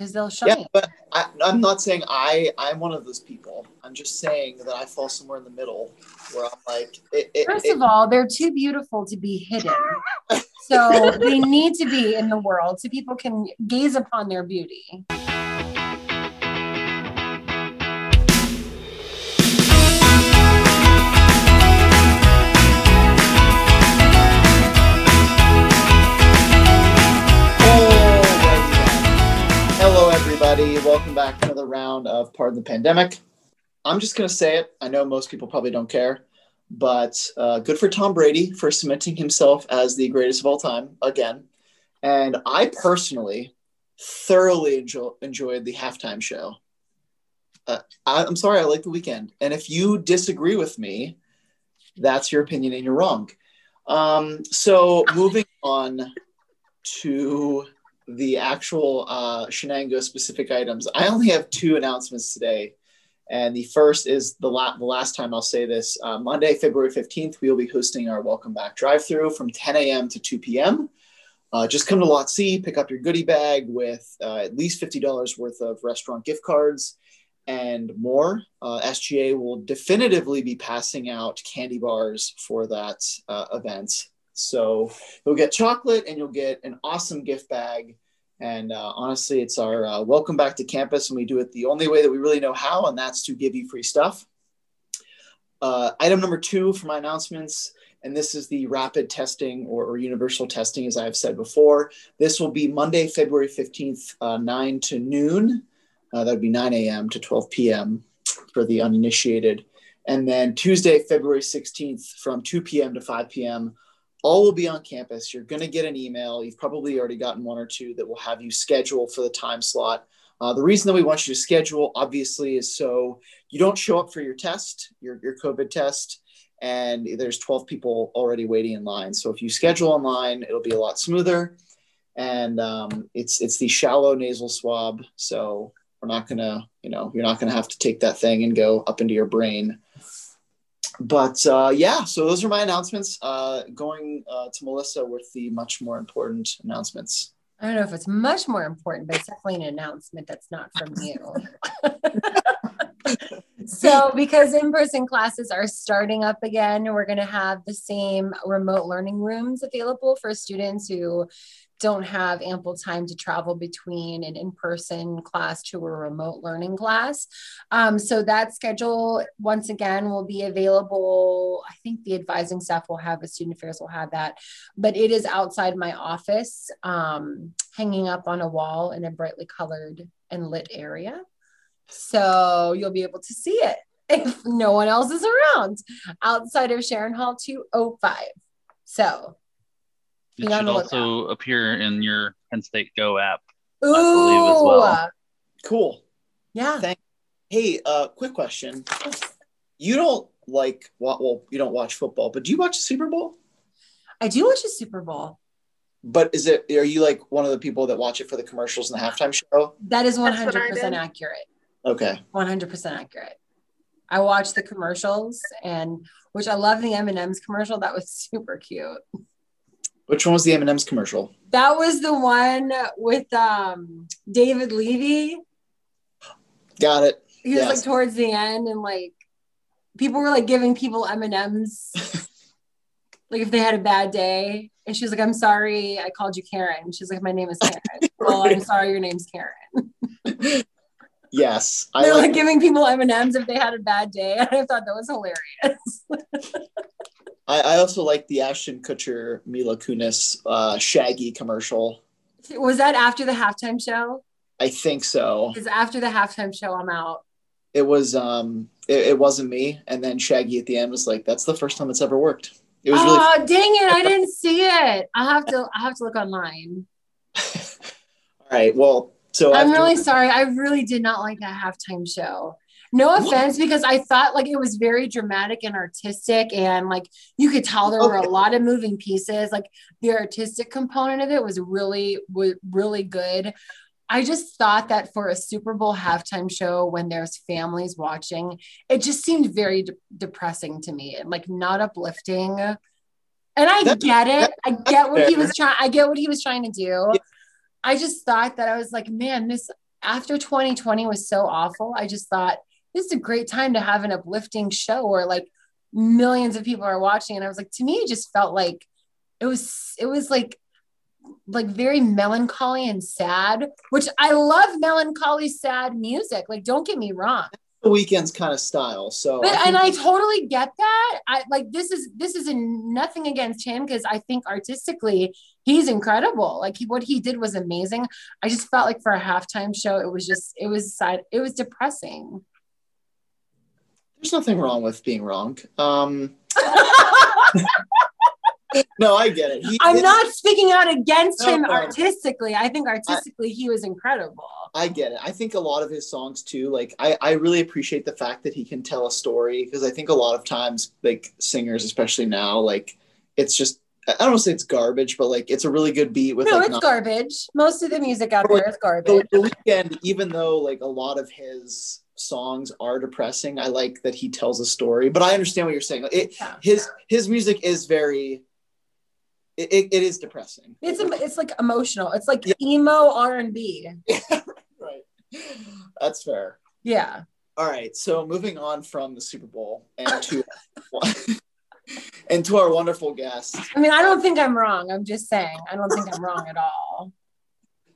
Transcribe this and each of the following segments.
because they'll shine. Yeah, but I, I'm not saying I I'm one of those people. I'm just saying that I fall somewhere in the middle where I'm like. It, it, First it- of all, they're too beautiful to be hidden. So they need to be in the world so people can gaze upon their beauty. Everybody. Welcome back to another round of Pardon the Pandemic. I'm just going to say it. I know most people probably don't care, but uh, good for Tom Brady for cementing himself as the greatest of all time again. And I personally thoroughly enjoy- enjoyed the halftime show. Uh, I, I'm sorry, I like the Weeknd. And if you disagree with me, that's your opinion and you're wrong. Um, so moving on to the actual uh, Shenango specific items, I only have two announcements today. And the first is the, la- the last time I'll say this uh, Monday, February 15th, we will be hosting our Welcome Back drive through from 10 a.m. to 2 p.m. Uh, just come to Lot C, pick up your goodie bag with uh, at least $50 worth of restaurant gift cards and more. Uh, SGA will definitively be passing out candy bars for that uh, event. So you'll get chocolate and you'll get an awesome gift bag. And uh, honestly, it's our uh, welcome back to campus, and we do it the only way that we really know how, and that's to give you free stuff. Uh, item number two for my announcements, and this is the rapid testing or, or universal testing, as I've said before. This will be Monday, February 15th, uh, 9 to noon. Uh, that would be 9 a.m. to 12 p.m. for the uninitiated. And then Tuesday, February 16th, from 2 p.m. to 5 p.m all will be on campus. You're going to get an email. You've probably already gotten one or two that will have you schedule for the time slot. Uh, the reason that we want you to schedule, obviously, is so you don't show up for your test, your, your COVID test, and there's 12 people already waiting in line. So if you schedule online, it'll be a lot smoother. And um, it's it's the shallow nasal swab, so we're not gonna, you know, you're not gonna have to take that thing and go up into your brain but uh, yeah, so those are my announcements. Uh, going uh, to Melissa with the much more important announcements. I don't know if it's much more important, but it's definitely an announcement that's not from you. so, because in person classes are starting up again, we're going to have the same remote learning rooms available for students who don't have ample time to travel between an in-person class to a remote learning class. Um, so that schedule, once again, will be available. I think the advising staff will have, the student affairs will have that, but it is outside my office, um, hanging up on a wall in a brightly colored and lit area. So you'll be able to see it if no one else is around outside of Sharon Hall 205. So It should the also appear in your Penn State Go app. Ooh, believe as well. Cool. yeah. Thank. Hey, uh, quick question. You don't like wa- well, you don't watch football, but do you watch the Super Bowl? I do watch a Super Bowl. But is it are you like one of the people that watch it for the commercials and the halftime show? That is one hundred percent accurate. Okay. 100% accurate. I watched the commercials and which I love the M&M's commercial. That was super cute. Which one was the M&M's commercial? That was the one with um David Levy. Got it. He was Yes. like towards the end and like people were like giving people M&M's like if they had a bad day and she was like I'm sorry I called you Karen. She's like my name is Karen. well, I'm sorry your name's Karen. Yes. I They're like, like giving people M&Ms if they had a bad day. And I thought that was hilarious. I, I also like the Ashton Kutcher Mila Kunis uh, Shaggy commercial. was that after the halftime show? I think so. Because after the halftime show, I'm out. It was um it, it wasn't me. And then Shaggy at the end was like, that's the first time it's ever worked. It was really oh, dang it. I didn't see it. I have to I have to look online. all right. Well, so I'm after- really sorry. I really did not like that halftime show. No What? offense, because I thought like it was very dramatic and artistic, and like you could tell there were a lot of moving pieces. Like the artistic component of it was really was really good. I just thought that for a Super Bowl halftime show when there's families watching, it just seemed very de- depressing to me and like not uplifting. And I get it. I get what he was trying. I get what he was trying to do. Yeah. I just thought that I was like, man, this after 2020 was so awful, I just thought this is a great time to have an uplifting show where like millions of people are watching. And I was like, to me, it just felt like it was, it was like, like very melancholy and sad, which I love melancholy, sad music. Like, don't get me wrong. The Weeknd's kind of style. So, But I and I totally get that. I like this is this is a, nothing against him because I think artistically he's incredible. Like he, what he did was amazing. I just felt like for a halftime show, it was just it was sad. It was depressing. there's nothing wrong with being wrong. Um, no, I get it. He I'm not speaking out against No, him no. artistically. I think artistically he was incredible. I get it. I think a lot of his songs too, like I, I really appreciate the fact that he can tell a story because I think a lot of times like singers, especially now, like it's just I don't want to say it's garbage, but like it's a really good beat with No, like it's not- garbage. Most of the music out there is the, garbage. the Weeknd, even though like a lot of his songs are depressing, I like that he tells a story. But I understand what you're saying. It, Yeah. his his music is very it, it, it is depressing. It's it's like emotional. It's like Yeah. emo R and B. right. That's fair. Yeah. All right, so moving on from the Super Bowl and to and to our wonderful guest. I mean, I don't think I'm wrong. I'm just saying. I don't think I'm wrong at all.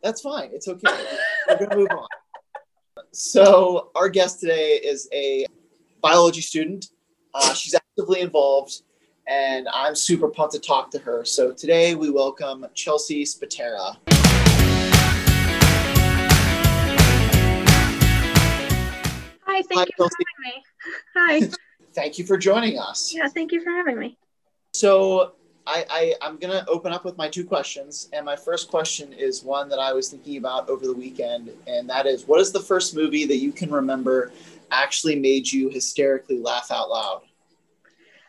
That's fine. It's okay. We're gonna move on. So our guest today is a biology student. Uh, she's actively involved, and I'm super pumped to talk to her. So today we welcome Chelsea Spatera. Hi, thank Hi, you for having me. Hi. Thank you for joining us. Yeah, thank you for having me. So I, I I'm gonna open up with my two questions, and my first question is one that I was thinking about over the weekend, and that is, what is the first movie that you can remember actually made you hysterically laugh out loud?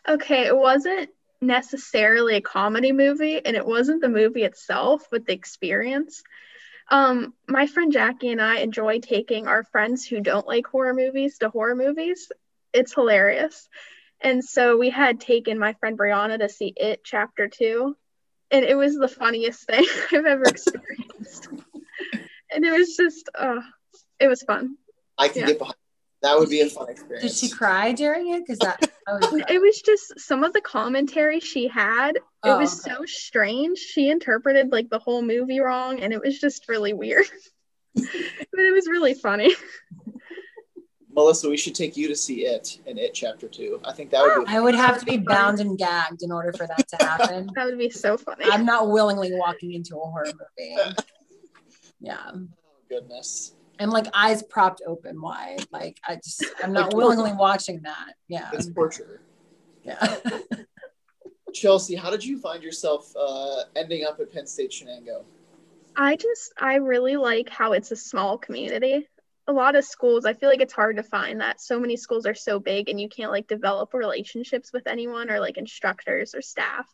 Okay, it wasn't necessarily a comedy movie, and it wasn't the movie itself, but the experience. Um, my friend Jackie and I enjoy taking our friends who don't like horror movies to horror movies. It's hilarious. And so we had taken my friend Brianna to see It Chapter 2, and it was the funniest thing I've ever experienced. and it was just, uh, it was fun. I can Yeah. get behind. That would Did be a she- experience. Did she cry during it? Because that I was. It was just some of the commentary she had. It Oh, was okay. so strange. She interpreted like the whole movie wrong, and it was just really weird. but it was really funny. Melissa, we should take you to see it in It Chapter Two. I think that would be. I would have to be bound and gagged in order for that to happen. That would be so funny. I'm not willingly walking into a horror movie. Yeah. Oh, goodness. And like eyes propped open wide. Like I just I'm not willingly watching that. Yeah. It's torture. Yeah. Chelsea, how did you find yourself uh, ending up at Penn State Shenango? I just, I really like how it's a small community. A lot of schools, I feel like it's hard to find that. So many schools are so big and you can't like develop relationships with anyone or like instructors or staff.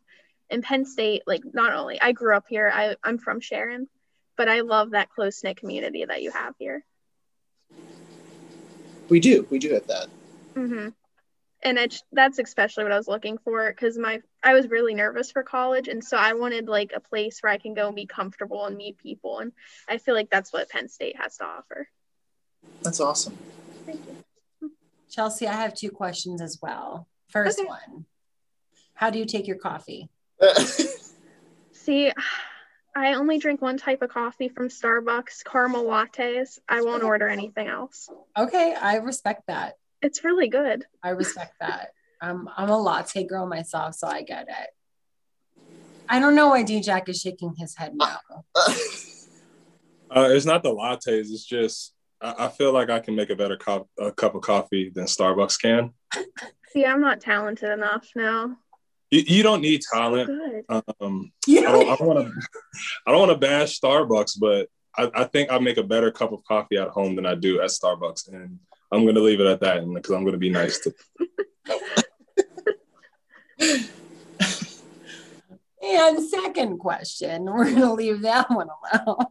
In Penn State, like not only I grew up here, I, I'm from Sharon, but I love that close knit community that you have here. We do. We do have that. hmm And it's that's especially what I was looking for because my I was really nervous for college, and so I wanted like a place where I can go and be comfortable and meet people, and I feel like that's what Penn State has to offer. That's awesome. Thank you. Chelsea, I have two questions as well. First Okay. one. How do you take your coffee? See, I only drink one type of coffee from Starbucks, caramel lattes. I won't order anything else. Okay, I respect that. It's really good. I respect that. I'm I'm a latte girl myself, so I get it. I don't know why D Jack is shaking his head now. Uh, it's not the lattes. It's just I, I feel like I can make a better cup a cup of coffee than Starbucks can. See, I'm not talented enough now. You, you don't need talent. Good. Um, You I don't, I don't want to. I don't want to bash Starbucks, but I, I think I make a better cup of coffee at home than I do at Starbucks, and I'm going to leave it at that because I'm going to be nice to. And second question, we're gonna leave that one alone.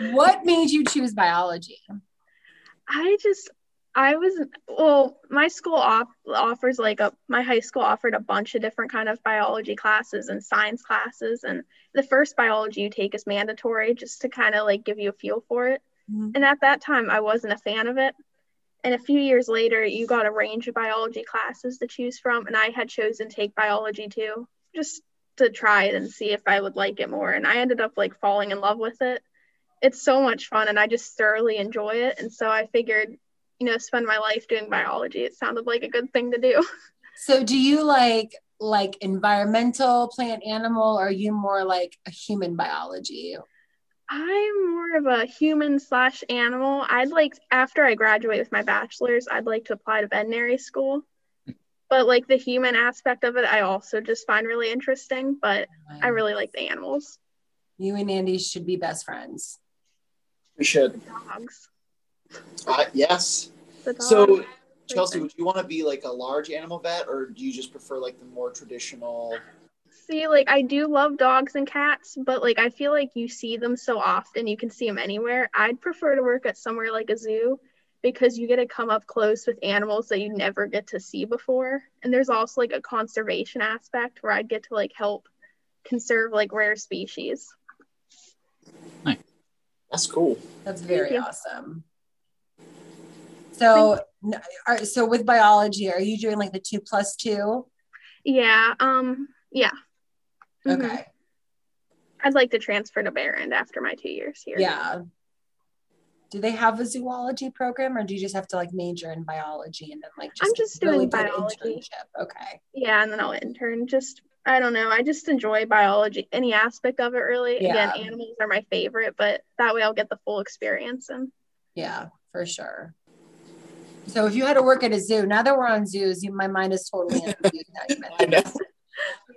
what made you choose biology? I just I was well, my school off, offers like a my high school offered a bunch of different kind of biology classes and science classes and the first biology you take is mandatory just to kind of like give you a feel for it. Mhm. And at that time, I wasn't a fan of it. And a few years later, you got a range of biology classes to choose from, and I had chosen take biology too, just to try it and see if I would like it more. And I ended up like falling in love with it. It's so much fun, and I just thoroughly enjoy it. And so I figured, you know, spend my life doing biology. It sounded like a good thing to do. So do you like like environmental, plant, animal, or are you more like a human biology? I'm more of a human slash animal. I'd like after I graduate with my bachelor's, I'd like to apply to veterinary school. But like the human aspect of it, I also just find really interesting. But I really like the animals, you and Andy should be best friends. We should. dogs. Uh, yes. So, Chelsea, would you want to be like a large animal vet, or do you just prefer like the more traditional? see, like I do love dogs and cats, but like I feel like you see them so often, you can see them anywhere. I'd prefer to work at somewhere like a zoo because you get to come up close with animals that you never get to see before. And there's also like a conservation aspect where I'd get to like help conserve like rare species. Nice. That's cool. That's very awesome. So, are, so with biology, are you doing like the two plus two? Yeah, um, yeah. Mhm. Okay. I'd like to transfer to Behrend after my two years here. Yeah. Do they have a zoology program, or do you just have to like major in biology and then like just I'm just really doing biology. internship? Okay. Yeah, and then I'll intern. Just I don't know. I just enjoy biology, any aspect of it really. Yeah. Again, animals are my favorite, but that way I'll get the full experience. And Yeah, for sure. So if you had to work at a zoo, now that we're on zoos, you, my mind is totally on zoos now I mentioned know. this.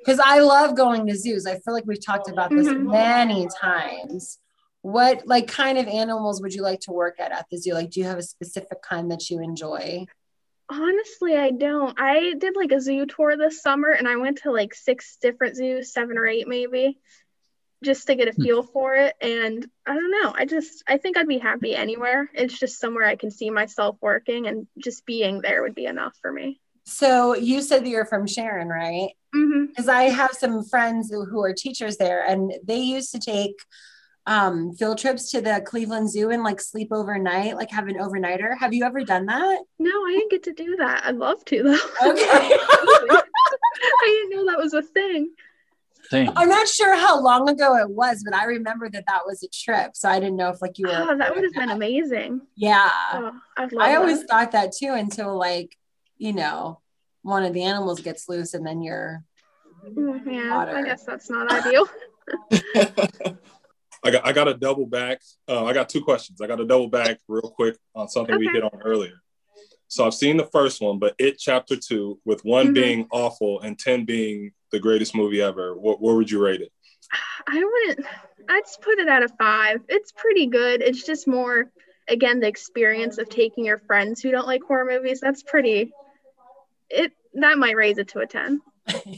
Because I love going to zoos. I feel like we've talked about this Mhm. many times. What like kind of animals would you like to work at at the zoo? Like, do you have a specific kind that you enjoy? honestly, I don't. I did like a zoo tour this summer, and I went to like six different zoos, seven or eight maybe, just to get a feel for it. And I don't know. I just I think I'd be happy anywhere. It's just somewhere I can see myself working, and just being there would be enough for me. So you said that you're from Sharon, right? hmm because I have some friends who, who are teachers there, and they used to take um, field trips to the Cleveland Zoo and like sleep overnight, like have an overnighter. Have you ever done that? No, I didn't get to do that. I'd love to though. Okay. I didn't know that was a thing. Dang. I'm not sure how long ago it was, but I remember that that was a trip. So I didn't know if like you were. Oh, that would have been amazing. Yeah. Oh, I'd I always that. thought that too until like, you know, one of the animals gets loose and then you're. Mm, Yeah, water. I guess that's not ideal. I got I got to double back. Uh, I got two questions. I got to double back real quick on something we hit on earlier. So I've seen the first one, but it chapter two, with one Mhm. being awful and ten being the greatest movie ever. What where would you rate it? I wouldn't. I'd just put it at a five. It's pretty good. It's just more, again, the experience of taking your friends who don't like horror movies. That's pretty. It that might raise it to a ten.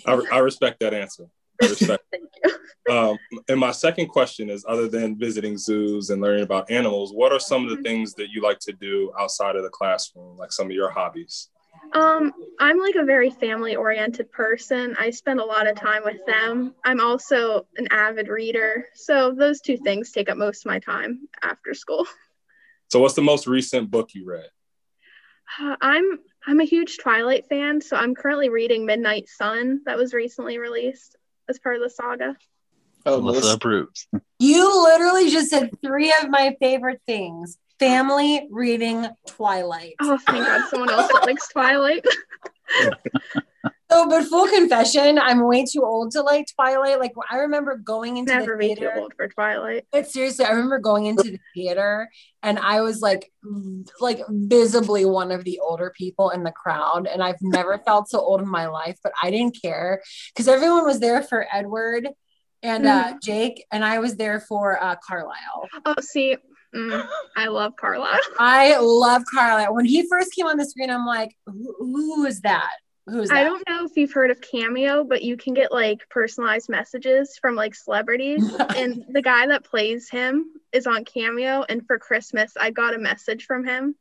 I, I respect that answer. I respect. Thank you. Um, and my second question is, other than visiting zoos and learning about animals, what are some of the things that you like to do outside of the classroom, like some of your hobbies? Um, I'm like a very family oriented person. I spend a lot of time with them. I'm also an avid reader. So those two things take up most of my time after school. So, what's the most recent book you read? Uh, I'm I'm a huge Twilight fan, so I'm currently reading Midnight Sun that was recently released as part of the saga. Oh, Melissa Melissa. approves. You literally just said three of my favorite things family, reading, Twilight. Oh, thank God, someone else that likes Twilight. So, but full confession, I'm way too old to like Twilight. Like, I remember going into Never the be too theater. old for Twilight. But seriously, I remember going into the theater and I was like, like visibly one of the older people in the crowd. And I've never felt so old in my life, but I didn't care because everyone was there for Edward and uh, Jake, and I was there for uh, Carlisle. Oh, see, mm, I love Carlisle. I love Carlisle. When he first came on the screen, I'm like, who, who is that? Who is that? I don't know if you've heard of Cameo, but you can get like personalized messages from like celebrities. and the guy that plays him is on Cameo. And for Christmas, I got a message from him.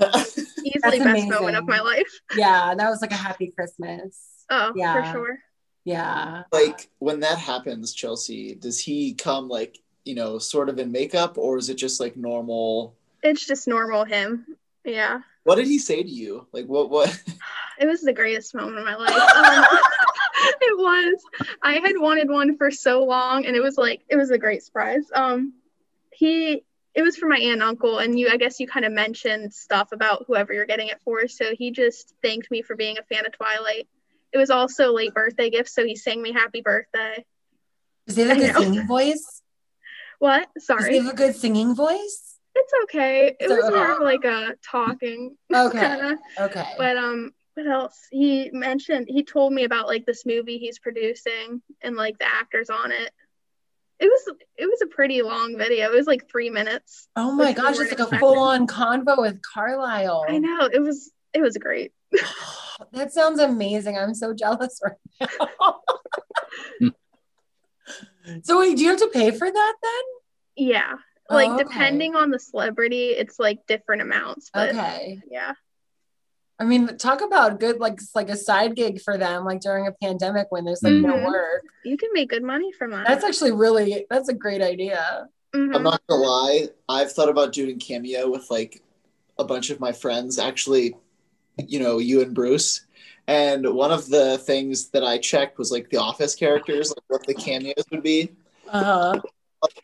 Easily That's best moment of my life. yeah, that was like a happy Christmas. Oh, Yeah. for sure. Yeah. like when that happens, Chelsea, does he come like you know, sort of in makeup, or is it just like normal? It's just normal him. Yeah. What did he say to you? Like, what, what? It was the greatest moment of my life. Um, it was. I had wanted one for so long, and it was like it was a great surprise. Um, he it was for my aunt and uncle, and you I guess you kind of mentioned stuff about whoever you're getting it for. So he just thanked me for being a fan of Twilight. It was also a late birthday gift, so he sang me happy birthday. Is he have a I good singing voice? What? Does Sorry. he have a good singing voice? It's okay. It So- was more of like a talking Okay. kind of. Okay. But um, what else? He mentioned he told me about like this movie he's producing and like the actors on it. It was it was a pretty long video. It was like three minutes. oh my gosh, it's weren't like a full on convo with Carlisle. I know it was it was great. that sounds amazing. I'm so jealous right now. so wait, do you have to pay for that then? Yeah, like Oh, okay. depending on the celebrity, it's like different amounts. But Okay. yeah, I mean, talk about good like like a side gig for them, like during a pandemic when there's like no Mhm. work. you can make good money from that. That's actually really that's a great idea. Mhm. I'm not gonna lie. I've thought about doing cameo with like a bunch of my friends. Actually, you know, you and Bruce. And one of the things that I checked was like the office characters, like what the cameos would be. Uh-huh.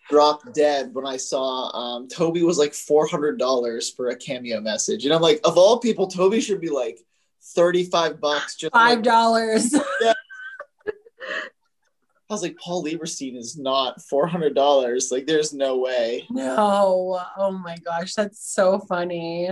Dropped dead when I saw um, Toby was like four hundred dollars for a cameo message, and I'm like, of all people, Toby should be like thirty five bucks. Just Five like, dollars. I was like, Paul Lieberstein is not four hundred dollars. Like, there's no way. no. Oh my gosh, that's so funny.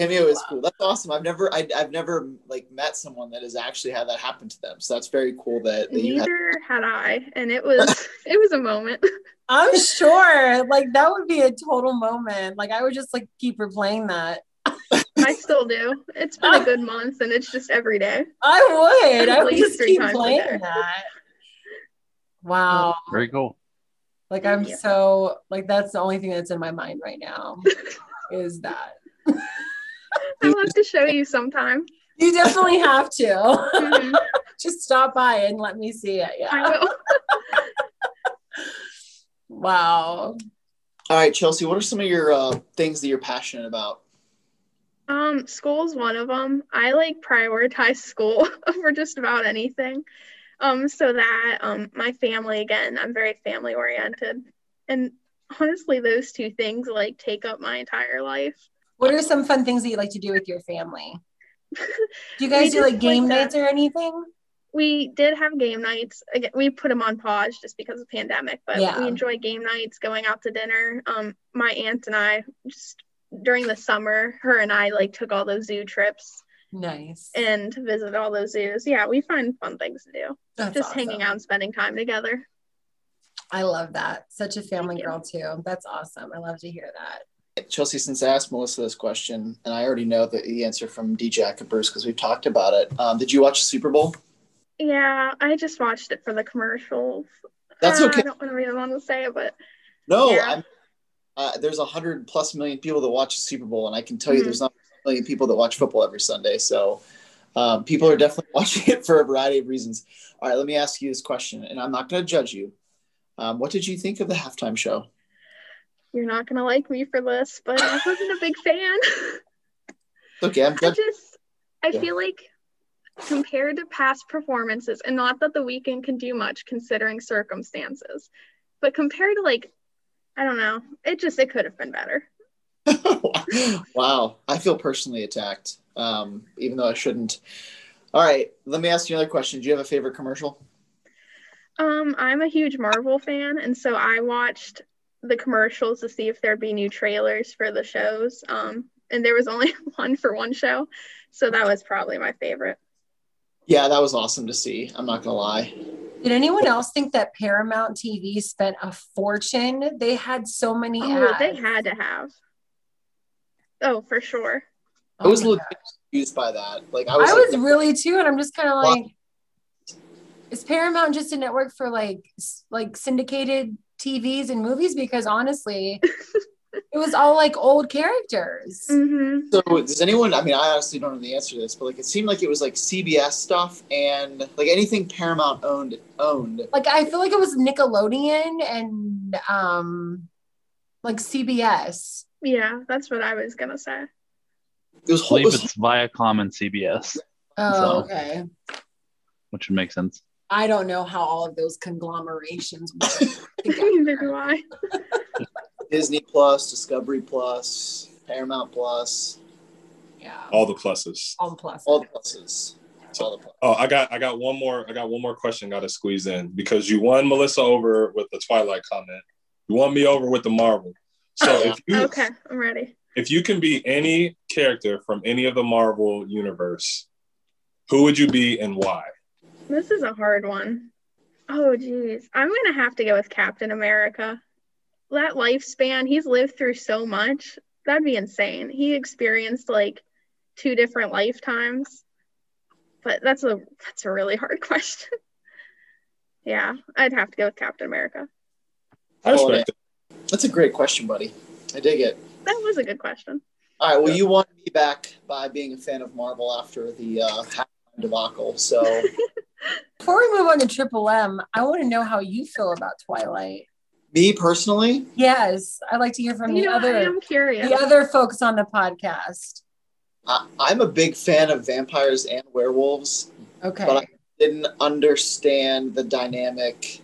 Cameo is cool. That's awesome. I've never, I, I've never like met someone that has actually had that happen to them. So that's very cool that, that you had. Neither had I, and it was it was a moment. I'm sure. Like that would be a total moment. Like I would just like keep replaying that. I still do. It's been a good month, and it's just every day. I would. I would just keep playing that. Wow. Very cool. Like I'm Yeah. so like that's the only thing that's in my mind right now is that. I'll have to show you sometime. You definitely have to. Mhm. Just stop by and let me see it. I Yeah. will. Wow. All right, Chelsea, what are some of your uh, things that you're passionate about? Um, school's one of them. I like prioritize school over just about anything. Um, so that um, my family again, I'm very family oriented, and honestly, those two things like take up my entire life. What are some fun things that you like to do with your family? Do you guys do like game like nights or anything? We did have game nights. Again, we put them on pause just because of pandemic, but Yeah. we enjoy game nights, going out to dinner. Um, my aunt and I just during the summer, her and I like took all those zoo trips Nice. and visit all those zoos. Yeah, we find fun things to do. That's just awesome. hanging out and spending time together. I love that. Such a family girl too. That's awesome. I love to hear that. Chelsea, since I asked Melissa this question, and I already know the, the answer from DJ and Bruce because we've talked about it. Um, did you watch the Super Bowl? Yeah, I just watched it for the commercials. That's Uh, okay. I don't want to the one to say it, but No, Yeah. I'm. Uh, there's a hundred plus million people that watch the Super Bowl, and I can tell you, Mhm. there's not a million people that watch football every Sunday. So, um, people are definitely watching it for a variety of reasons. All right, let me ask you this question, and I'm not going to judge you. Um, what did you think of the halftime show? You're not gonna like me for this. But I wasn't a big fan. Okay, I'm I just I Yeah. feel like compared to past performances, and not that the Weeknd can do much considering circumstances, but compared to like I don't know, it just it could have been better. wow, I feel personally attacked, um, even though I shouldn't. All right, let me ask you another question. Do you have a favorite commercial? Um, I'm a huge Marvel fan, and so I watched the commercials to see if there'd be new trailers for the shows. Um, and there was only one for one show, so that was probably my favorite. Yeah, that was awesome to see. I'm not gonna lie. Did anyone else think that Paramount TV spent a fortune? They had so many Oh, ads. they had to have. Oh, for sure. I was Oh my legit confused by that. Like I was, I like, was really too, and I'm just kind of like, is Paramount just a network for like like syndicated TVs and movies? Because honestly, It was all like old characters. hmm So does anyone? I mean, I honestly don't know the answer to this, but like it seemed like it was like CBS stuff and like anything Paramount owned owned. Like I feel like it was Nickelodeon and um like CBS. Yeah, that's what I was gonna say. It was I whole. It believe was, it's Viacom and CBS, Oh, So- okay. which would make sense. I don't know how all of those conglomerations work. Neither do I. Disney Plus, Discovery Plus, Paramount Plus, yeah. All the pluses. All the plus. all the pluses. It's all the pluses. Oh, I got I got one more I got one more question got to squeeze in because you won Melissa over with the Twilight comment. You won me over with the Marvel. So if uh-huh. you Okay, I'm ready. if you can be any character from any of the Marvel universe, who would you be and why? This is a hard one. Oh, geez. I'm going to have to go with Captain America. That lifespan, he's lived through so much. That'd be insane. He experienced like two different lifetimes. But that's a that's a really hard question. yeah, I'd have to go with Captain America. I respect it. That's a great question, buddy. I dig it. That was a good question. All right. Well, you won me back by being a fan of Marvel after the uh, halftime debacle. So Before we move on to Triple M, I want to know how you feel about Twilight. me personally, Yes, I'd like to hear from you the know, I other am curious. the other folks on the podcast. I, I'm a big fan of vampires and werewolves. Okay. But I didn't understand the dynamic.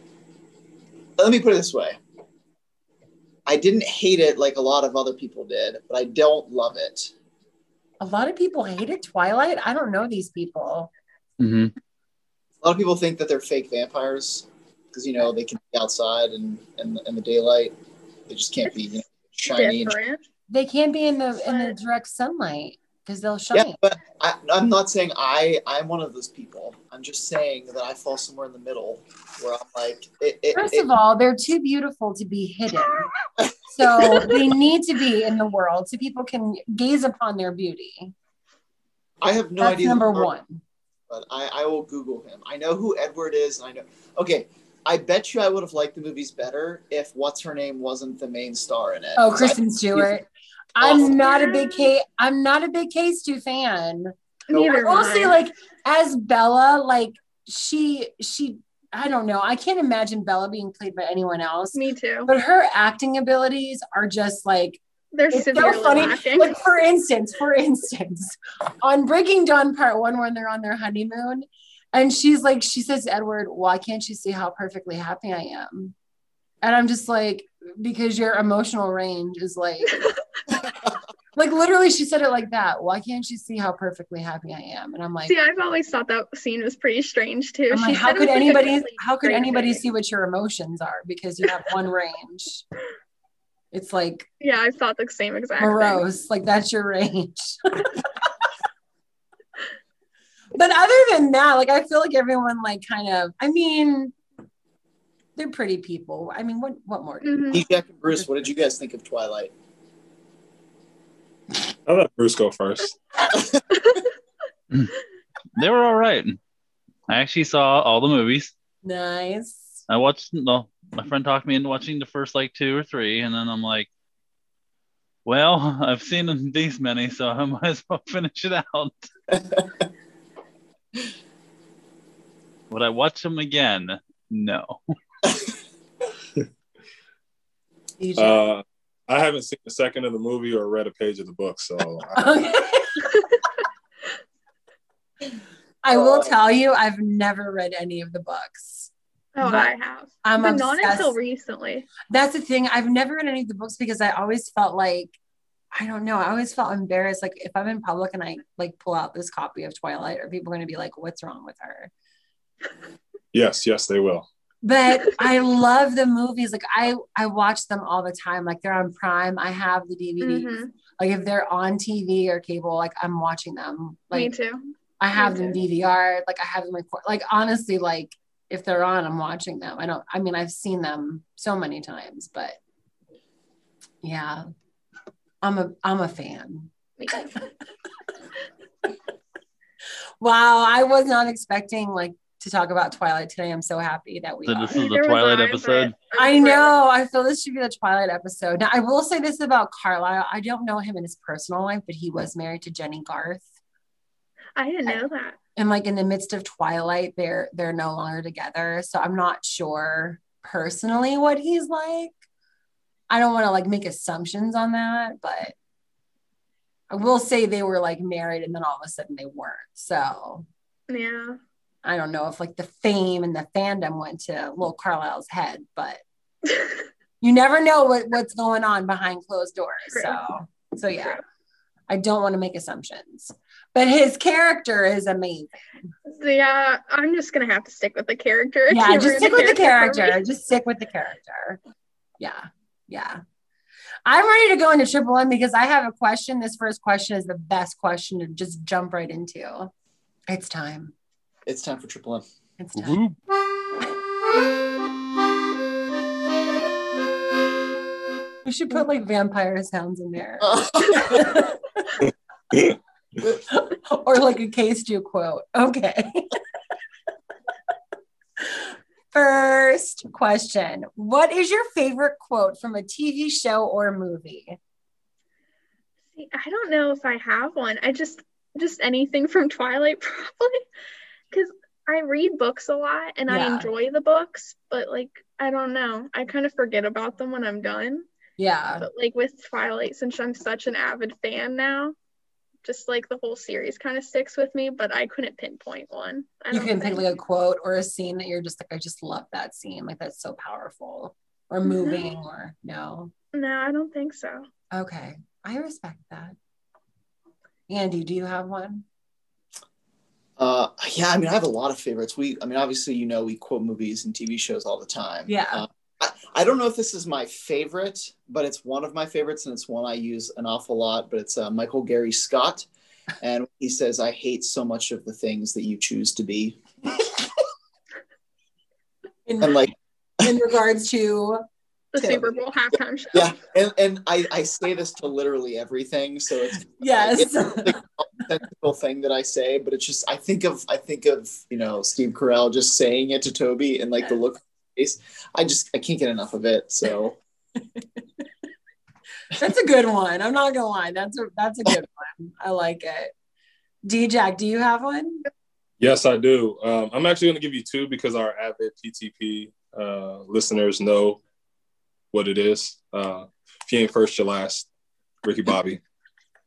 Let me put it this way. I didn't hate it like a lot of other people did, but I don't love it. a lot of people hated Twilight. I don't know these people. hmm A lot of people think that they're fake vampires because you know they can be outside and in, in the daylight. They just can't be you know, shiny. And, They can't be in the in the direct sunlight because they'll shine. yeah, but I, I'm not saying I I'm one of those people. I'm just saying that I fall somewhere in the middle where I'm like, it, it, First it- of all, they're too beautiful to be hidden. So they need to be in the world so people can gaze upon their beauty. I have no That's idea. number one. But I, I will Google him. I know who Edward is, and I know. Okay, I bet you I would have liked the movies better if what's her name wasn't the main star in it. Oh, 'Cause I- Kristen Stewart. I'm not a big K. I'm not a big K-Stew fan. Neither I will am say, like as Bella, like she she. I don't know. I can't imagine Bella being played by anyone else. Me too. But her acting abilities are just like They're it's so funny. lacking. Like for instance, for instance, on Breaking Dawn Part One, when they're on their honeymoon, and she's like, she says, Edward, why can't you see how perfectly happy I am? And I'm just like, because your emotional range is like, like literally, she said it like that. Why can't you see how perfectly happy I am? And I'm like, See, I've always thought that scene was pretty strange too. I'm She like, how could was like anybody, how could anybody see what your emotions are? Because you have one range. It's like Yeah, I thought the same exact thing. morose like that's your range but other than that like i feel like everyone like kind of i mean they're pretty people i mean what what more do you- Mhm. Jack and Bruce, what did you guys think of Twilight? I'll let Bruce go first. They were all right. I actually saw all the movies. nice I watched. No, my friend talked me into watching the first like two or three, and then I'm like, "Well, I've seen these many, so I might as well finish it out." Would I watch them again? No. Uh, I haven't seen a second of the movie or read a page of the book, so okay i will tell you i've never read any of the books Oh, But I have. i'm but not obsessed. until recently. that's the thing i've never read any of the books because i always felt like i don't know i always felt embarrassed like if i'm in public and i like pull out this copy of twilight are people going to be like what's wrong with her yes, yes, they will. but i love the movies like i i watch them all the time like they're on prime i have the dvds Mhm. like if they're on tv or cable like i'm watching them Like, Me too. i have me them too. dvr like i have them record like honestly like if they're on i'm watching them i don't i mean i've seen them so many times but yeah i'm a i'm a fan wow i was not expecting like to talk about Twilight today. I'm so happy that we So are. this is the Twilight episode. I'm I really- know. I feel this should be the Twilight episode. Now, I will say this about Carlisle. I don't know him in his personal life, but he was married to Jennie Garth. I didn't know that. And like in the midst of Twilight, they're they're no longer together. So I'm not sure personally what he's like. I don't want to like make assumptions on that, but I will say they were like married and then all of a sudden they weren't. So Yeah. I don't know if like the fame and the fandom went to little Carlisle's head, but you never know what, what's going on behind closed doors. True. So, so yeah, True. I don't want to make assumptions, but his character is amazing. yeah, I'm just gonna have to stick with the character. Yeah, just ruin stick with the character. Just stick with the character. Yeah, yeah. I'm ready to go into triple M because I have a question. This first question is the best question to just jump right into. It's time. It's time for Triple M. It's time. Whoop. We should put like vampire sounds in there. or like a case do quote. Okay. First question What is your favorite quote from a TV show or movie? I don't know if I have one. I just just anything from Twilight probably because I read books a lot and I enjoy the books, but like I don't know. I kind of forget about them when I'm done. Yeah. But like with Twilight, since I'm such an avid fan now, just like the whole series kind of sticks with me, but I couldn't pinpoint one. I You don't can pick think. like a quote or a scene that you're just like, I just love that scene. Like that's so powerful or moving or no. No, I don't think so. Okay. I respect that. Andy, do you have one? Uh, yeah, I mean, I have a lot of favorites. We, I mean, obviously, you know, we quote movies and TV shows all the time. Yeah. Uh, I, I don't know if this is my favorite, but it's one of my favorites, and it's one I use an awful lot. But it's uh, Michael Gary Scott, and he says, "I hate so much of the things that you choose to be." In, And like, in regards to The Yeah. Super Bowl halftime show. yeah, and and I I say this to literally everything, so it's yes. It's the technical thing that I say, but it's just I think of I think of you know Steve Carell just saying it to Toby and like the look on his face. I just I can't get enough of it. So That's a good one. I'm not gonna lie. That's a that's a good one. I like it. D Jack, do you have one? Yes, I do. Um, I'm actually going to give you two because our avid PTP uh, listeners know what it is. Uh, if you ain't first, you're last. Ricky Bobby.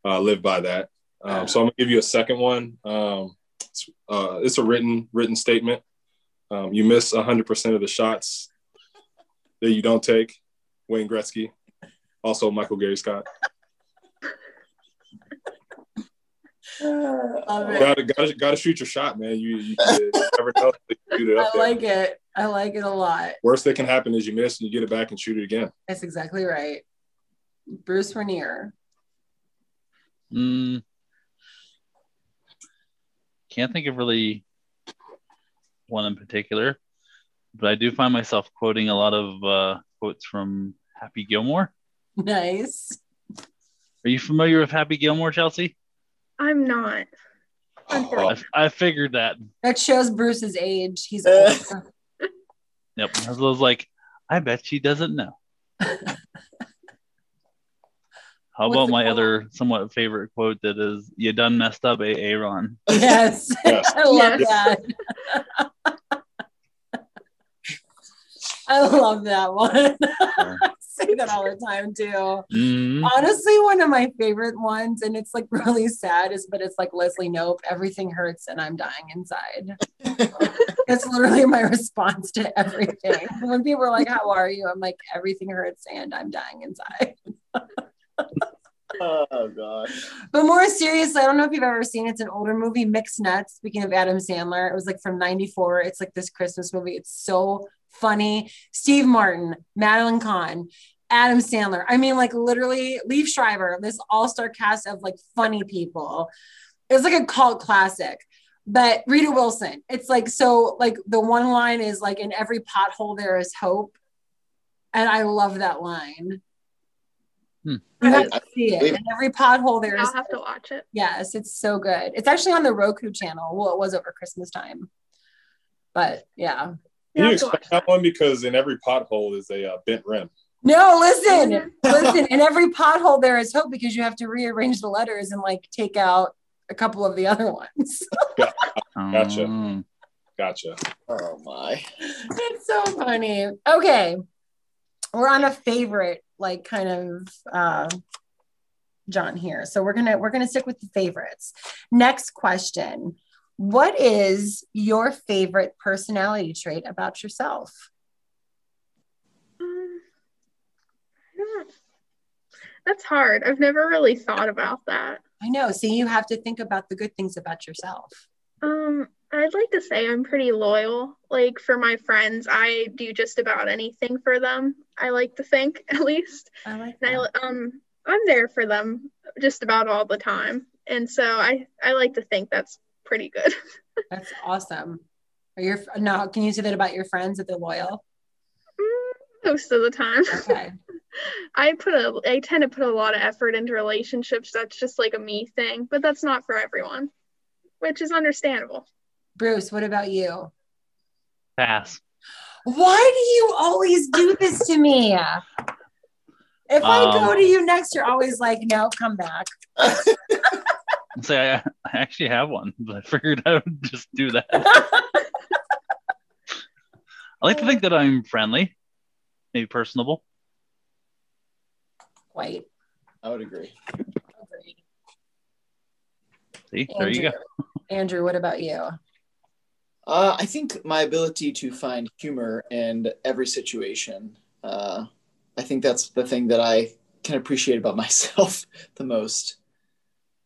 Uh, live by that. Um, so I'm going to give you a second one. Um, it's, uh, it's a written written statement. Um, you miss 100% of the shots that you don't take. Wayne Gretzky. Also, Michael Gary Scott. Love it. Gotta, gotta, gotta shoot your shot, man. You, you, you never know. you shoot it up I there. like it. I like it a lot. Worst that can happen is you miss and you get it back and shoot it again. That's exactly right. Bruce Renier. Mm, can't think of really one in particular, but I do find myself quoting a lot of uh, quotes from Happy Gilmore. Nice. Are you familiar with Happy Gilmore, Chelsea? I'm not. Oh, I, I figured that. That shows Bruce's age. He's Uh. old. Yep. I was like, I bet she doesn't know. How What's about my quote? other somewhat favorite quote that is, "You done messed up, Aaron." yes. Yes. I love Yes. that. I love that one. I say that all the time too. Mhm. Honestly, one of my favorite ones, and it's like really sad, is but it's like Leslie Knope, everything hurts and I'm dying inside. It's literally my response to everything. When people are like, How are you? I'm like, everything hurts and I'm dying inside. oh gosh. But more seriously, I don't know if you've ever seen it's an older movie, Mixed Nuts. Speaking of Adam Sandler, it was like from 94. It's like this Christmas movie. It's so funny. Steve Martin, Madeline Kahn, Adam Sandler. I mean, like literally Liev Schreiber, this all-star cast of like funny people. It's like a cult classic. But Rita Wilson, it's like so like the one line is like in every pothole there is hope. And I love that line. Hmm. You have to see it. In every pothole there is I'll have to watch it. Yes, it's so good. It's actually on the Roku channel. Well, it was over Christmas time. But yeah. Can You you have to explain that one? Because in every pothole is a uh, bent rim. No, listen, listen. In every pothole, there is hope because you have to rearrange the letters and like take out a couple of the other ones. Gotcha. Um, Gotcha. Oh my. it's so funny. Okay. We're on a favorite, like kind of uh John here. So we're gonna we're gonna stick with the favorites. Next question. What is your favorite personality trait about yourself? Um, That's hard. I've never really thought about that. I know. See, you have to think about the good things about yourself. Um, I'd like to say I'm pretty loyal. Like for my friends, I do just about anything for them. I like to think, at least. I like And that. I um I'm there for them just about all the time. And so I I like to think that's pretty good. That's awesome. Are your now can you say that about your friends that they're loyal? Most of the time. Okay. I put a I tend to put a lot of effort into relationships. That's just like a me thing, but that's not for everyone, which is understandable. Bruce, what about you? pass. Why do you always do this to me? If I go Um, to you next, you're always like, no, come back. Say I, I actually have one, but I figured I would just do that. I like to think that I'm friendly, maybe personable. Quite. I would agree. Agreed. See, there you go. Andrew. Andrew, what about you? Uh, I think my ability to find humor in every situation. Uh, I think that's the thing that I can appreciate about myself the most.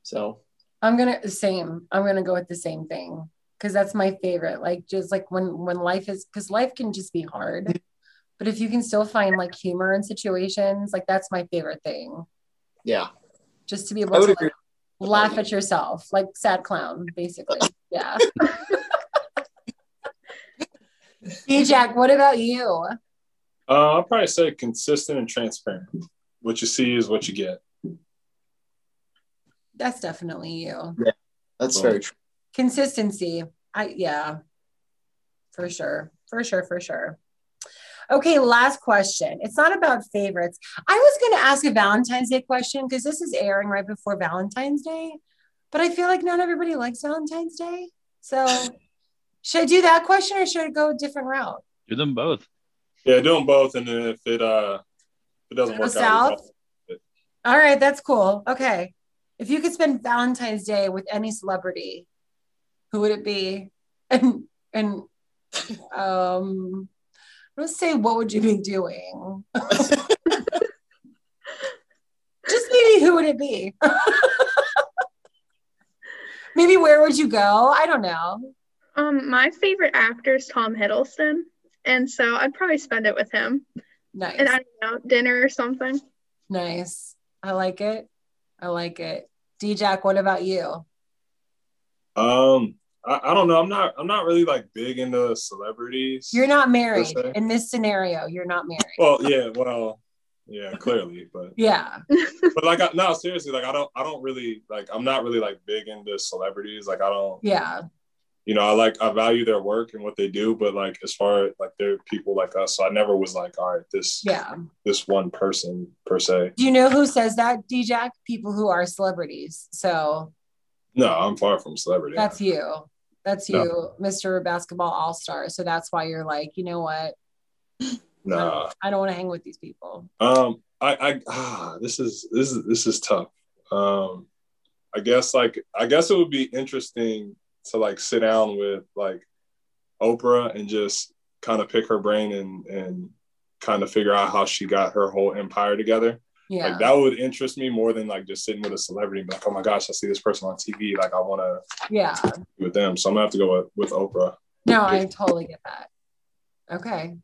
So I'm gonna same. I'm gonna go with the same thing because that's my favorite. Like just like when when life is because life can just be hard, but if you can still find like humor in situations, like that's my favorite thing. yeah, Just to be able to like, laugh at yourself, like sad clown, basically. Yeah. hey Jack, what about you? Uh, I'll probably say consistent and transparent. What you see is what you get. That's definitely you. Yeah, That's Well, very true. Consistency. I yeah. For sure. For sure, for sure. Okay, last question. It's not about favorites. I was going to ask a Valentine's Day question because this is airing right before Valentine's Day, but I feel like not everybody likes Valentine's Day. So, should I do that question or should I go a different route? Do them both. Yeah, do them both, and then if it uh if it doesn't Go work south? out, All right, that's cool. Okay. If you could spend Valentine's Day with any celebrity, who would it be? And and um let's say what would you be doing? Just maybe who would it be? maybe where would you go? I don't know. Um, my favorite actor is Tom Hiddleston, and so I'd probably spend it with him. Nice. And I don't know, dinner or something. nice. I like it. I like it. D Jack, what about you? um, I, I don't know. I'm not. I'm not really like big into celebrities. You're not married. In this scenario, you're not married. Well, yeah. Well, yeah. Clearly, but Yeah. but like I, no, seriously. Like I don't. I don't really like. I'm not really like big into celebrities. Like I don't. Yeah. You know, I like I value their work and what they do, but like as far like they're people like us, so I never was like, all right, this Yeah. this one person per se. Do you know who says that, D Jack? People who are celebrities. So No, I'm far from celebrity. that's you. That's you, No. Mr. Basketball All Star. So that's why you're like, you know what? nah. I don't want to hang with these people. Um, I, I, ah, this is this is this is tough. Um, I guess like I guess it would be interesting to like sit down with like Oprah and just kind of pick her brain and and kind of figure out how she got her whole empire together. Yeah. Like that would interest me more than like just sitting with a celebrity. and be Like, oh my gosh, I see this person on TV. Like I want to yeah. with them. So I'm gonna have to go with, with Oprah. No, I totally get that. Okay.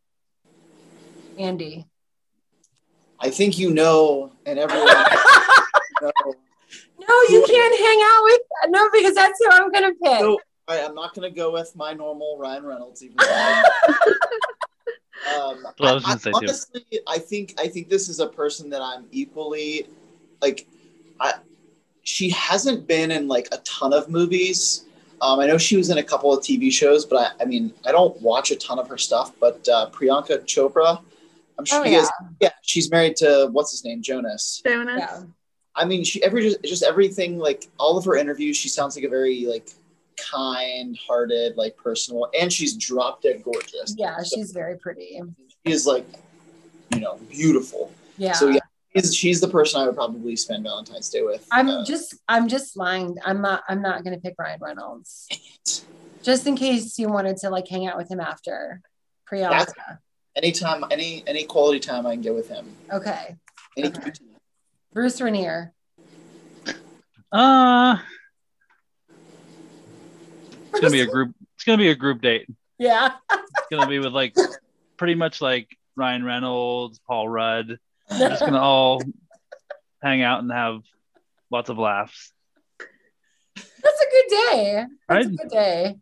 Andy. I think you know, and everyone know. No, you can't hang out with no because that's who I'm gonna pick. So I, I'm not going to go with my normal Ryan Reynolds, even though. I- um, what I was gonna too. honestly, I think I think this is a person that I'm equally like. I she hasn't been in like a ton of movies, Um, I know she was in a couple of TV shows, but I, I mean, I don't watch a ton of her stuff. But uh, Priyanka Chopra, I'm sure Oh, you yeah. guys, yeah, she's married to what's his name, Jonas. Jonas. Yeah. I mean, she every just, just everything like all of her interviews, she sounds like a very like kind-hearted, like personal, and she's drop dead gorgeous. Yeah, So she's very pretty. she is like, you know, beautiful. Yeah. So yeah, she's, she's the person I would probably spend Valentine's Day with. I'm Uh, just I'm just lying. I'm not I'm not gonna pick Ryan Reynolds. Just in case you wanted to like hang out with him after. Priyanka. That's- anytime, any any quality time I can get with him. Okay. Any Okay. Bruce Rainier. Uh, it's gonna be a group. It's gonna be a group date. Yeah. It's gonna be with like pretty much like Ryan Reynolds, Paul Rudd. We're just gonna all hang out and have lots of laughs. That's a good day. That's a good day.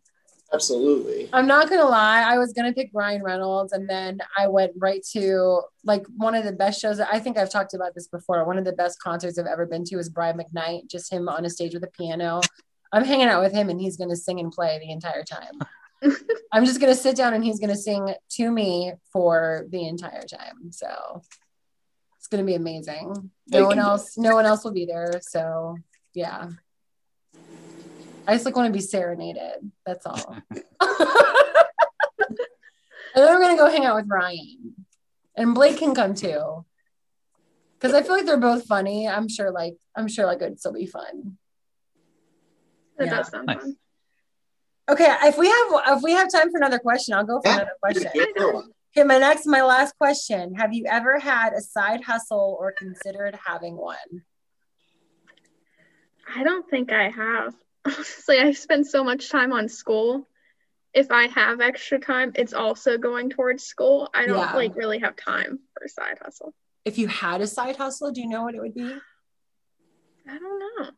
Absolutely. I'm not gonna lie, I was gonna pick Ryan Reynolds, and then I went right to like one of the best shows. I think I've talked about this before. One of the best concerts I've ever been to was Brian McKnight, just him on a stage with a piano. I'm hanging out with him, and he's gonna sing and play the entire time. I'm just gonna sit down, and he's gonna sing to me for the entire time. So it's gonna be amazing. No one else, no one else will be there. So yeah. I just like want to be serenaded. That's all. and then we're gonna go hang out with Ryan, and Blake can come too, because I feel like they're both funny. I'm sure, like I'm sure, like it'd still be fun. That Yeah. does sound Nice. fun. Okay, if we have if we have time for another question, I'll go for another question. Good for one. Okay, my next, my last question: Have you ever had a side hustle or considered having one? I don't think I have. Honestly, I spend so much time on school. If I have extra time, it's also going towards school. I don't Yeah. like really have time for a side hustle. If you had a side hustle, do you know what it would be? I don't know.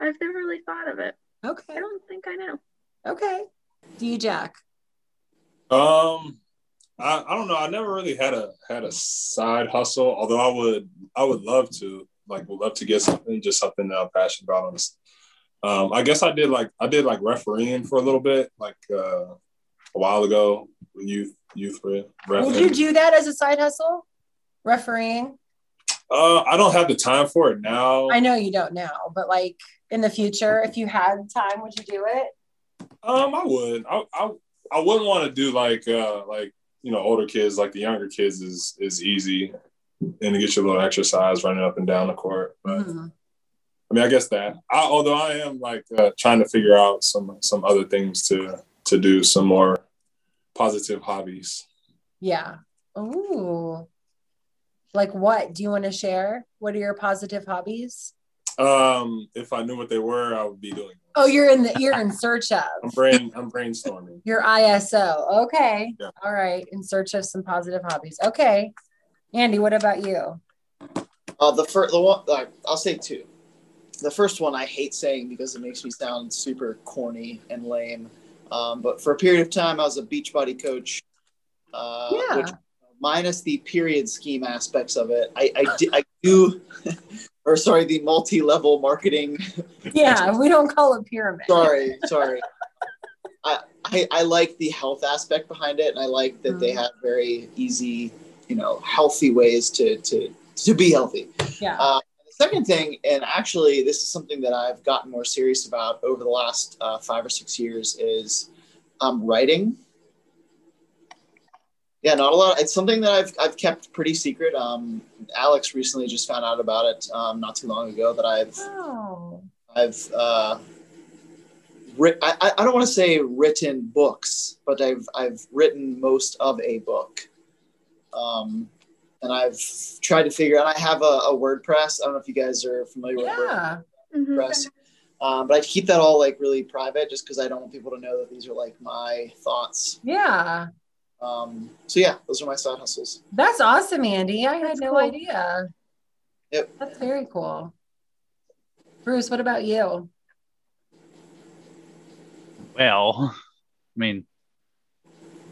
I've never really thought of it. Okay, I don't think I know. okay. Do you, Jack? Um, I, I don't know. I never really had a had a side hustle, although I would I would love to like would love to get something just something that I'm passionate about. On this, um, I guess I did like I did like refereeing for a little bit, like uh, a while ago, youth youth ref. Would you do that as a side hustle? Refereeing? Uh, I don't have the time for it now. I know you don't now, but like in the future, if you had time, would you do it? Um, I would. I I, I wouldn't want to do like uh like you know older kids. Like the younger kids is is easy, and to get your little exercise running up and down the court. But Mhm. I mean, I guess that. I, although I am like uh, trying to figure out some some other things to to do, some more positive hobbies. Yeah. Ooh. Like what? Do you want to share? What are your positive hobbies? Um, if I knew what they were, I would be doing. Oh, you're in the you're in search of I'm brain. I'm brainstorming. your ISO. Okay. Yeah. All right. In search of some positive hobbies. Okay. Andy, what about you? Uh, the first, the one, uh, I'll say two. The first one I hate saying because it makes me sound super corny and lame. Um, but for a period of time, I was a beach body coach. Uh, Yeah. Which, minus the pyramid scheme aspects of it, I, I, di- I do, or sorry, the multi-level marketing. Yeah, we don't call it pyramid. sorry, sorry. I, I, I like the health aspect behind it, and I like that they Mhm. have very easy, you know, healthy ways to to to be healthy. Yeah. Uh, second thing, and actually, this is something that I've gotten more serious about over the last uh, five or six years, is um, writing. Yeah, not a lot. It's something that I've I've kept pretty secret. Um, Alex recently just found out about it um, not too long ago that I've Oh. I've uh, writ- I, I- I don't want to say written books, but I've I've written most of a book. Um, and I've tried to figure out. I have a, a WordPress. I don't know if you guys are familiar with Yeah. Mhm. WordPress, um, but I keep that all like really private, just because I don't want people to know that these are like my thoughts. Yeah. Um, so yeah, those are my side hustles. That's awesome, Andy. I had That's no cool. idea. Yep. That's very cool. Bruce, what about you? Well, I mean,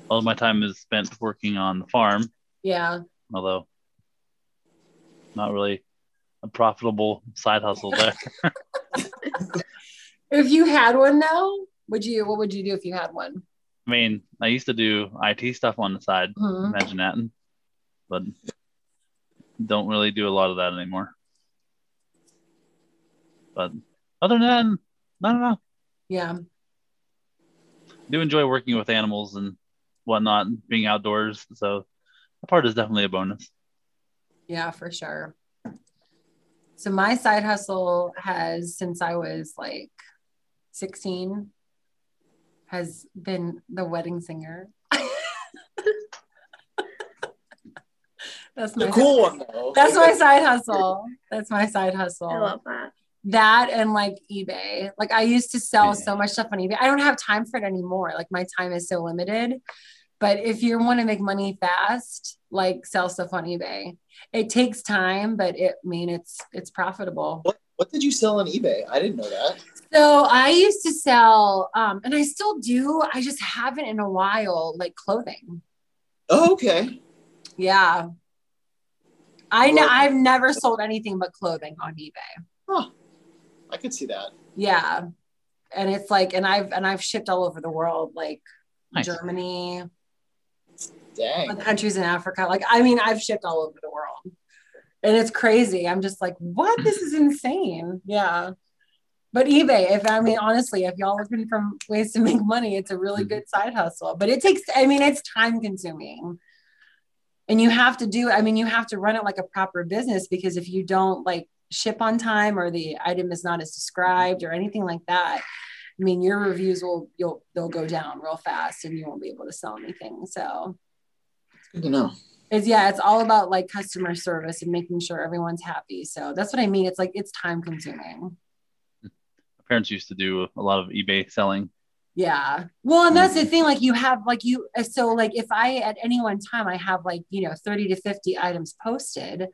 all of my time is spent working on the farm, Yeah. Although not really a profitable side hustle there. If you had one though, Would you? What would you do if you had one? I mean, I used to do IT stuff on the side, Mhm. imagine that, but don't really do a lot of that anymore. But other than that, no, no, no. Yeah. do enjoy working with animals and whatnot, being outdoors. So that part is definitely a bonus. Yeah, for sure. So my side hustle has since I was like 16 has been the wedding singer. That's my The cool one though. That's my side hustle. That's my side hustle. I love that. that and like eBay. Like I used to sell Yeah. so much stuff on eBay. I don't have time for it anymore. Like my time is so limited. But if you want to make money fast, like sell stuff on eBay. It takes time, but it I mean it's it's profitable. What what did you sell on eBay? I didn't know that. So I used to sell um and I still do. I just haven't in a while like clothing. Oh, okay. Yeah. I know Well- I've never sold anything but clothing on eBay. I could see that. yeah and it's like and i've and i've shipped all over the world like Nice. germany Dang. other countries in africa. Like i mean i've shipped all over the world. And it's crazy. I'm just like what? This is insane. Yeah. But ebay if i mean honestly if y'all looking for ways to make money it's a really mm-hmm. good side hustle. But it takes i mean it's time consuming. And you have to do i mean you have to run it like a proper business because if you don't like ship on time or the item is not as described or anything like that i mean your reviews will you'll they'll go down real fast and you won't be able to sell anything. So Good to know. it's yeah it's all about like customer service and making sure everyone's happy. So that's what i mean. It's like it's time consuming. My parents used to do a lot of eBay selling. yeah. Well and that's the mm. thing like you have like you so like if i at any one time i have like you know 30 to 50 items posted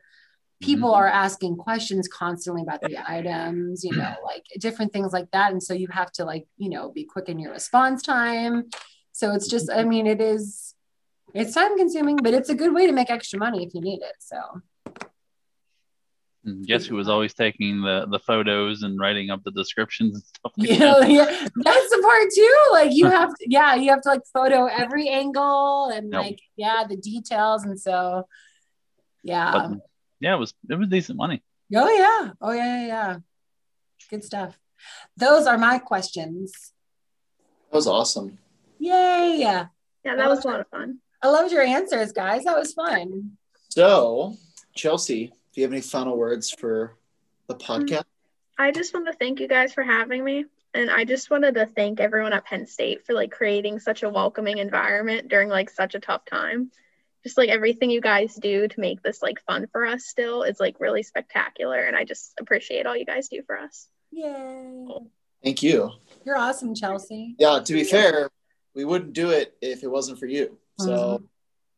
people mm-hmm. are asking questions constantly about the items you know like different things like that. And so you have to like you know be quick in your response time. So it's just i mm-hmm. mean it is it's time consuming but it's a good way to make extra money if you need it so mm, guess who was always taking the the photos and writing up the descriptions and stuff like you that? know yeah that's the part too like you have to yeah you have to like photo every angle and Yep. like yeah the details and so yeah But yeah, it was it was decent money. oh yeah oh yeah yeah yeah good stuff those are my questions That was awesome. yay yeah. Yeah, that was a lot of fun. I loved your answers, guys. That was fun. So, Chelsea, do you have any final words for the mm. podcast? I just want to thank you guys for having me. And I just wanted to thank everyone at Penn State for like creating such a welcoming environment during like such a tough time. Just like everything you guys do to make this like fun for us still is like really spectacular. And I just appreciate all you guys do for us. Yay. Oh, thank you. You're awesome, Chelsea. Yeah, to be fair, we wouldn't do it if it wasn't for you. So, Mhm.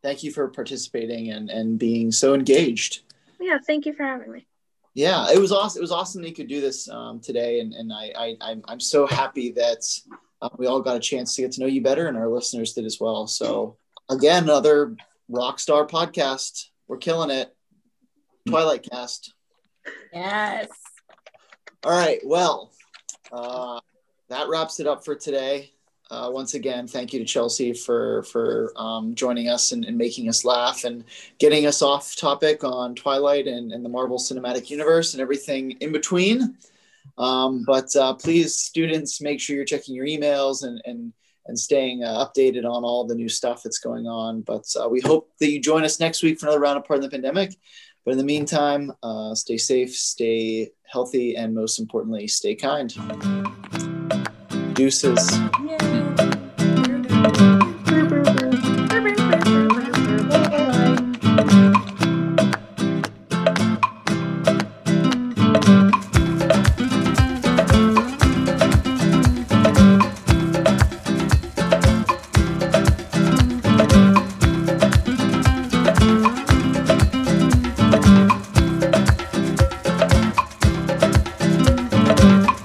thank you for participating and, and being so engaged. Yeah, thank you for having me. Yeah, it was awesome. It was awesome that you could do this um, today, and and I, I I'm I'm so happy that uh, we all got a chance to get to know you better, and our listeners did as well. So again, another rock star podcast. We're killing it. Twilight Cast. Yes. All right. Well, uh, that wraps it up for today. Uh, once again, thank you to Chelsea for for um, joining us and, and making us laugh and getting us off topic on Twilight and, and the Marvel Cinematic Universe and everything in between. Um, but uh, please, students, make sure you're checking your emails and and and staying uh, updated on all the new stuff that's going on. But uh, we hope that you join us next week for another round of Part Pardon the Pandemic. But in the meantime, uh, stay safe, stay healthy, and most importantly, stay kind. Deuces.